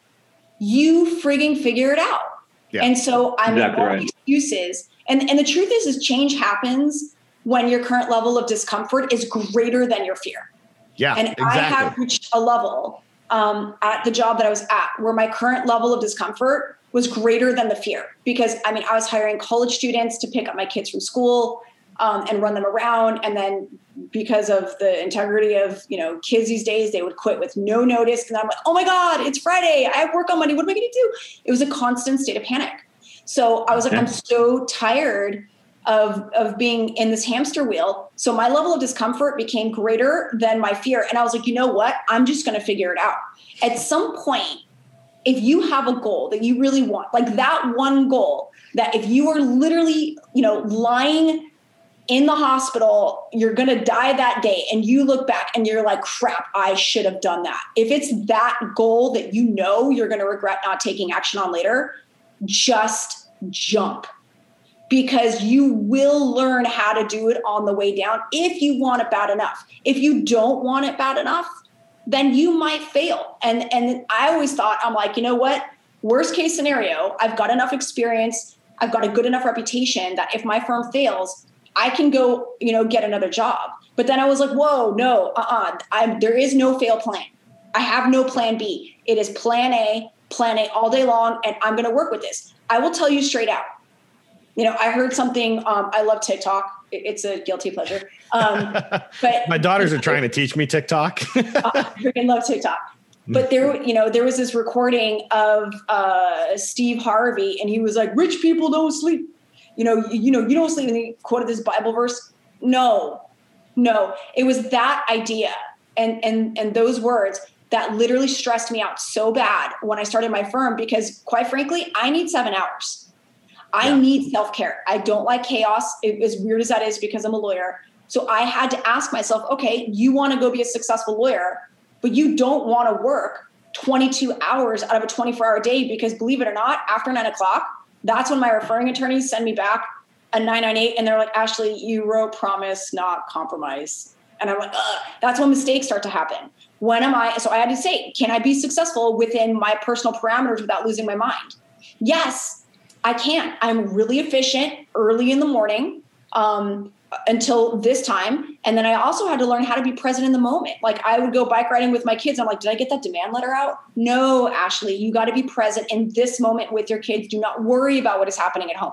you frigging figure it out. Yeah. And so I'm exactly all right. excuses. And, and the truth is, is change happens when your current level of discomfort is greater than your fear. Yeah. And exactly. I have reached a level um, at the job that I was at where my current level of discomfort was greater than the fear. Because I mean, I was hiring college students to pick up my kids from school um, and run them around. And then because of the integrity of, you know, kids these days, they would quit with no notice. And I'm like, oh my God, it's Friday. I have work on Monday. What am I going to do? It was a constant state of panic. So I was like, I'm so tired of of being in this hamster wheel. So my level of discomfort became greater than my fear. And i was like you know what? I'm just going to figure it out. At some point if you have a goal that you really want like that one goal that if you are literally you know lying in the hospital, you're going to die that day, and you look back and you're like, crap, I should have done that. If it's that goal that you know you're going to regret not taking action on later, just jump because you will learn how to do it on the way down if you want it bad enough. If you don't want it bad enough, then you might fail. And and I always thought I'm like, you know what? Worst case scenario, I've got enough experience, I've got a good enough reputation that if my firm fails, I can go, you know, get another job. But then I was like, whoa, no, uh-uh. I'm, there is no fail plan. I have no plan B. It is plan A, plan A all day long, and I'm going to work with this. I will tell you straight out. You know, I heard something. Um, I love TikTok. It's a guilty pleasure. Um, [LAUGHS] but my daughters are trying to teach me TikTok. [LAUGHS] [LAUGHS] I freaking love TikTok. But there, you know, there was this recording of uh, Steve Harvey, and he was like, "Rich people don't sleep." you know, you, you know, you don't sleep. And he quoted this Bible verse. No, no, it was that idea and and and those words that literally stressed me out so bad when I started my firm because, quite frankly, I need seven hours. I yeah. need self care. I don't like chaos. It, as weird as that is, because I'm a lawyer. So I had to ask myself, okay, you want to go be a successful lawyer, but you don't want to work 22 hours out of a 24 hour day because, believe it or not, after nine o'clock, that's when my referring attorneys send me back a 998 and they're like, Ashley, you wrote promise, not compromise. And I'm like, Ugh. that's when mistakes start to happen. When am I? So I had to say, can I be successful within my personal parameters without losing my mind? Yes, I can. I'm really efficient early in the morning. Um, until this time. And then I also had to learn how to be present in the moment. Like I would go bike riding with my kids. I'm like, did I get that demand letter out? No, Ashley, you got to be present in this moment with your kids. Do not worry about what is happening at home.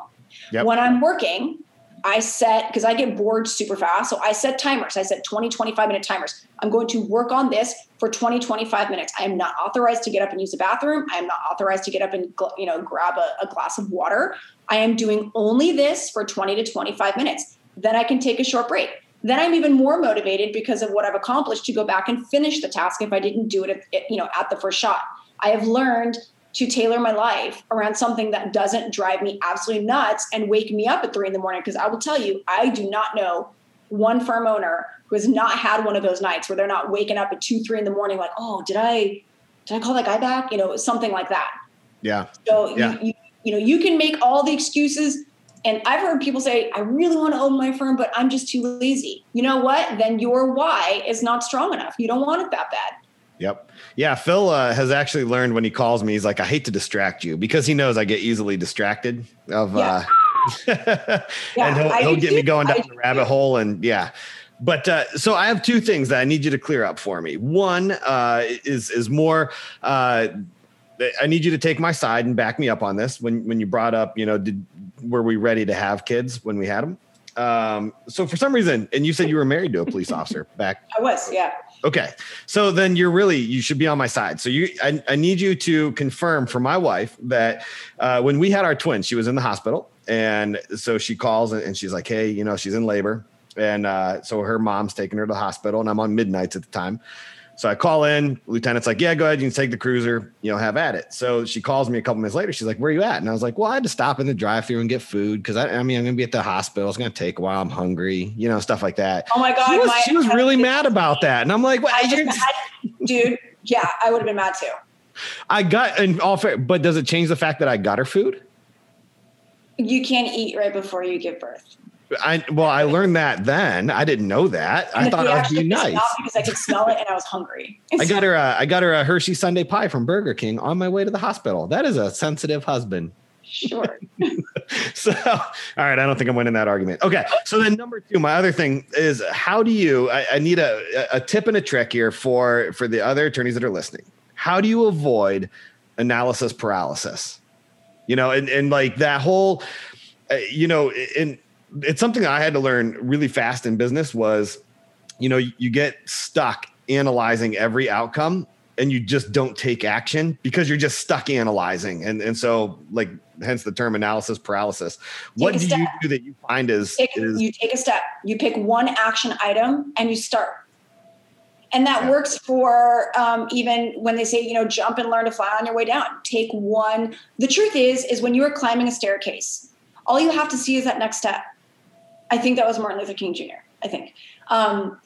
Yep. When I'm working, I set, because I get bored super fast. So I set timers. I set 20, 25 minute timers. I'm going to work on this for 20, 25 minutes. I am not authorized to get up and use the bathroom. I am not authorized to get up and, you know, grab a, a glass of water. I am doing only this for 20 to 25 minutes then I can take a short break. Then I'm even more motivated because of what I've accomplished to go back and finish the task if I didn't do it you know at the first shot. I have learned to tailor my life around something that doesn't drive me absolutely nuts and wake me up at three in the morning. Because I will tell you, I do not know one firm owner who has not had one of those nights where they're not waking up at two, three in the morning, like, oh, did I did I call that guy back? You know, something like that. Yeah. So yeah. You, you, you know, you can make all the excuses and I've heard people say, I really want to own my firm, but I'm just too lazy. You know what? Then your why is not strong enough. You don't want it that bad. Yep. Yeah. Phil uh, has actually learned when he calls me, he's like, I hate to distract you because he knows I get easily distracted of, yeah. uh, [LAUGHS] yeah, and he'll, he'll get me going down the rabbit hole. And yeah. But uh, so I have two things that I need you to clear up for me. One uh, is is more uh, I need you to take my side and back me up on this. When when you brought up, you know, did were we ready to have kids when we had them? Um, so for some reason, and you said you were married to a police officer back. I was, yeah. Okay, so then you're really you should be on my side. So you, I, I need you to confirm for my wife that uh, when we had our twins, she was in the hospital, and so she calls and she's like, "Hey, you know, she's in labor." And uh, so her mom's taking her to the hospital, and I'm on midnights at the time. So I call in, lieutenant's like, yeah, go ahead. You can take the cruiser, you know, have at it. So she calls me a couple minutes later. She's like, where are you at? And I was like, well, I had to stop in the drive through and get food. Cause I, I mean, I'm going to be at the hospital. It's going to take a while. I'm hungry, you know, stuff like that. Oh my God. She was, my, she was really mad about that. And I'm like, well, just, dude, yeah, I would have been mad too. I got, and all fair, but does it change the fact that I got her food? You can't eat right before you give birth. I well, I learned that then. I didn't know that. I thought it would be nice because I could smell it and I was hungry. I got her. A, I got her a Hershey Sundae pie from Burger King on my way to the hospital. That is a sensitive husband. Sure. [LAUGHS] so, all right. I don't think I'm winning that argument. Okay. So then, number two, my other thing is, how do you? I, I need a, a tip and a trick here for for the other attorneys that are listening. How do you avoid analysis paralysis? You know, and and like that whole, uh, you know, in it's something I had to learn really fast in business was, you know, you get stuck analyzing every outcome and you just don't take action because you're just stuck analyzing. And and so like hence the term analysis paralysis. Take what do step. you do that you find is, take, is you take a step, you pick one action item and you start. And that yeah. works for um, even when they say, you know, jump and learn to fly on your way down. Take one. The truth is, is when you are climbing a staircase, all you have to see is that next step I think that was Martin Luther King Jr. I think. Um,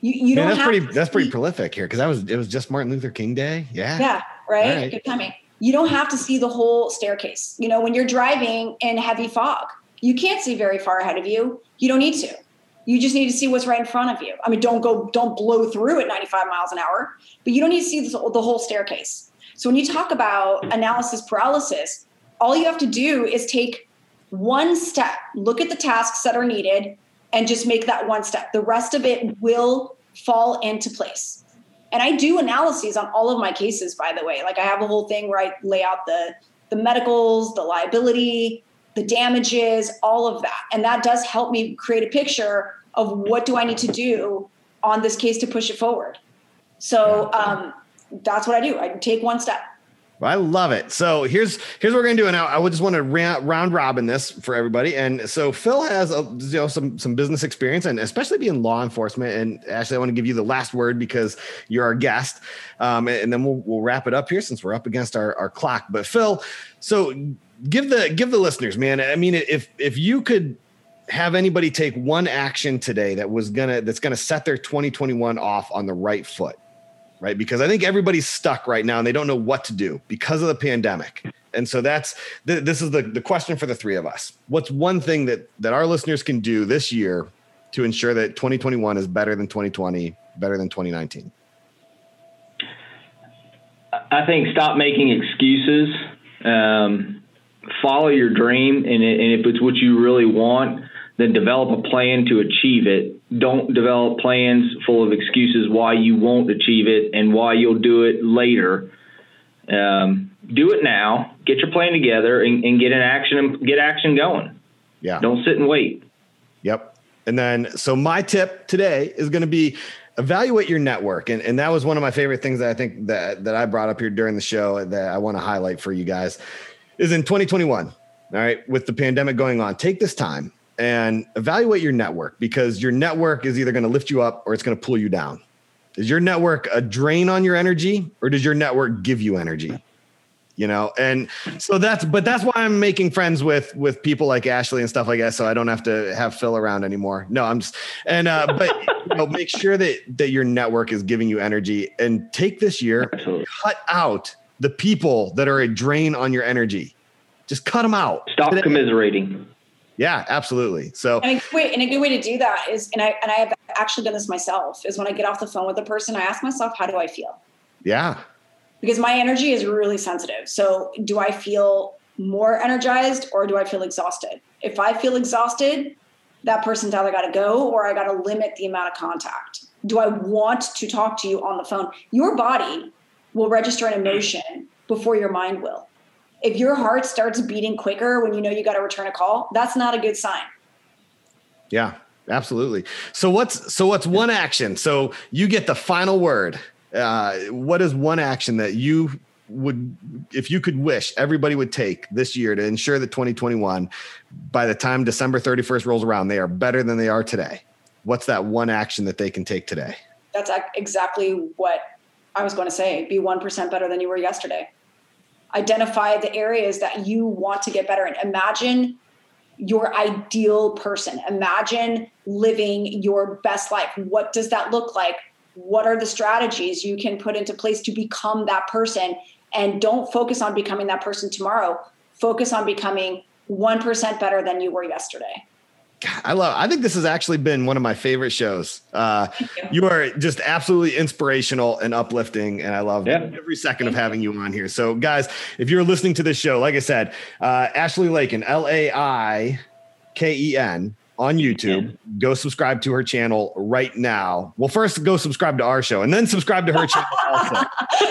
you, you Man, don't that's pretty that's pretty prolific here because that was it was just Martin Luther King Day. Yeah. Yeah. Right? right. Good timing. You don't have to see the whole staircase. You know, when you're driving in heavy fog, you can't see very far ahead of you. You don't need to. You just need to see what's right in front of you. I mean, don't go, don't blow through at 95 miles an hour, but you don't need to see the, the whole staircase. So when you talk about analysis paralysis, all you have to do is take one step, look at the tasks that are needed, and just make that one step. The rest of it will fall into place. And I do analyses on all of my cases, by the way. Like I have a whole thing where I lay out the the medicals, the liability, the damages, all of that. And that does help me create a picture of what do I need to do on this case to push it forward. So um, that's what I do. I take one step. I love it. So here's here's what we're gonna do, and I, would just want to round, round robin this for everybody. And so Phil has a, you know some some business experience, and especially being law enforcement. And actually, I want to give you the last word because you're our guest, um, and then we'll we'll wrap it up here since we're up against our our clock. But Phil, so give the give the listeners, man. I mean, if if you could have anybody take one action today that was gonna that's gonna set their 2021 off on the right foot, right? Because I think everybody's stuck right now and they don't know what to do because of the pandemic. And so that's th- this is the the question for the three of us. What's one thing that that our listeners can do this year to ensure that 2021 is better than 2020, better than 2019? I think stop making excuses. Um, follow your dream, and, and if it's what you really want, then develop a plan to achieve it. Don't develop plans full of excuses why you won't achieve it and why you'll do it later. Um, do it now. Get your plan together and, and get an action and get action going. Yeah. Don't sit and wait. Yep. And then, so my tip today is going to be evaluate your network. And, and that was one of my favorite things that I think that, that I brought up here during the show that I want to highlight for you guys is in 2021. All right. With the pandemic going on, take this time and evaluate your network because your network is either going to lift you up or it's going to pull you down. Is your network a drain on your energy or does your network give you energy? You know, and so that's but that's why I'm making friends with with people like Ashley and stuff like that, so I don't have to have Phil around anymore. No, I'm just and uh, but you know, make sure that that your network is giving you energy and take this year, Absolutely. cut out the people that are a drain on your energy. Just cut them out. Stop Today. commiserating. Yeah, absolutely. So, and a, good way, and a good way to do that is, and I and I have actually done this myself, is when I get off the phone with a person, I ask myself, how do I feel? Yeah. Because my energy is really sensitive. So, do I feel more energized or do I feel exhausted? If I feel exhausted, that person's either got to go or I got to limit the amount of contact. Do I want to talk to you on the phone? Your body will register an emotion before your mind will if your heart starts beating quicker when you know you got to return a call, that's not a good sign. Yeah, absolutely. So what's so what's one action? So you get the final word. Uh, what is one action that you would, if you could wish everybody would take this year to ensure that 2021, by the time December 31st rolls around, they are better than they are today? What's that one action that they can take today? That's exactly what I was going to say. Be 1% better than you were yesterday identify the areas that you want to get better in. Imagine your ideal person. Imagine living your best life. What does that look like? What are the strategies you can put into place to become that person? And don't focus on becoming that person tomorrow. Focus on becoming 1% better than you were yesterday. I love. I think this has actually been one of my favorite shows. Uh, you. you. are just absolutely inspirational and uplifting, and I love yeah. every second of having you on here. So, guys, if you're listening to this show, like I said, uh, Ashley Laiken, L A I K E N on YouTube. Go subscribe to her channel right now. Well, first go subscribe to our show and then subscribe to her channel also. [LAUGHS]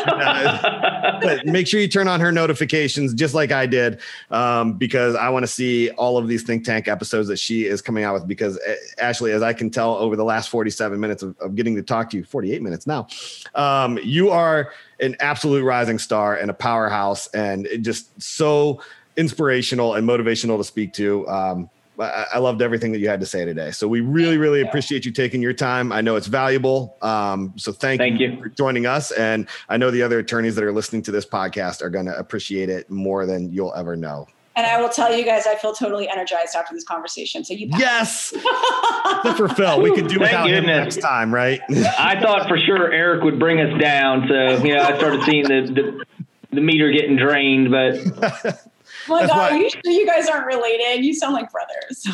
uh, but make sure you turn on her notifications just like I did um, because I want to see all of these think tank episodes that she is coming out with because uh, Ashley, as I can tell over the last 47 minutes of, of getting to talk to you, 48 minutes now, um, you are an absolute rising star and a powerhouse and just so inspirational and motivational to speak to. Um, I, loved everything that you had to say today. So we really, really appreciate you taking your time. I know it's valuable. Um, so thank, thank you, you for joining us. And I know the other attorneys that are listening to this podcast are going to appreciate it more than you'll ever know. And I will tell you guys, I feel totally energized after this conversation. So you, pass. yes, [LAUGHS] except for Phil, we could do without him next time, right? I thought for sure Eric would bring us down. So you know, I started seeing the the, the meter getting drained, but. [LAUGHS] My God, are you sure you guys aren't related? You sound like brothers.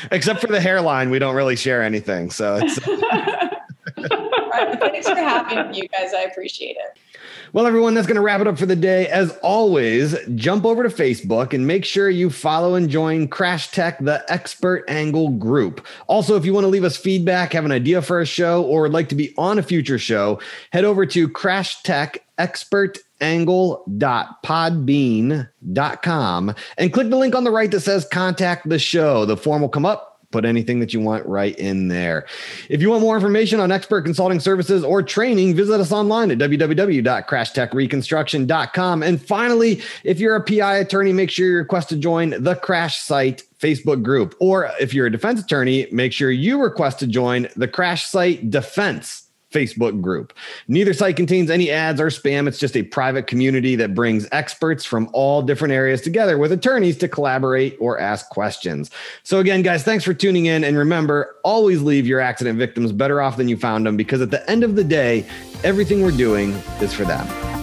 [LAUGHS] Except for the hairline, we don't really share anything. So it's. Uh, [LAUGHS] right, thanks for having you guys. I appreciate it. Well, everyone, that's going to wrap it up for the day. As always, jump over to Facebook and make sure you follow and join Crash Tech, the expert angle group. Also, if you want to leave us feedback, have an idea for a show, or would like to be on a future show, head over to Crash Tech Expert angle.podbean.com and click the link on the right that says contact the show. The form will come up put anything that you want right in there. If you want more information on expert consulting services or training, visit us online at www.crashtechreconstruction.com. And finally, if you're a PI attorney, make sure you request to join the Crash Site Facebook group. Or if you're a defense attorney, make sure you request to join the Crash Site Defense Facebook group. Neither site contains any ads or spam. It's just a private community that brings experts from all different areas together with attorneys to collaborate or ask questions. So, again, guys, thanks for tuning in. And remember, always leave your accident victims better off than you found them because at the end of the day, everything we're doing is for them.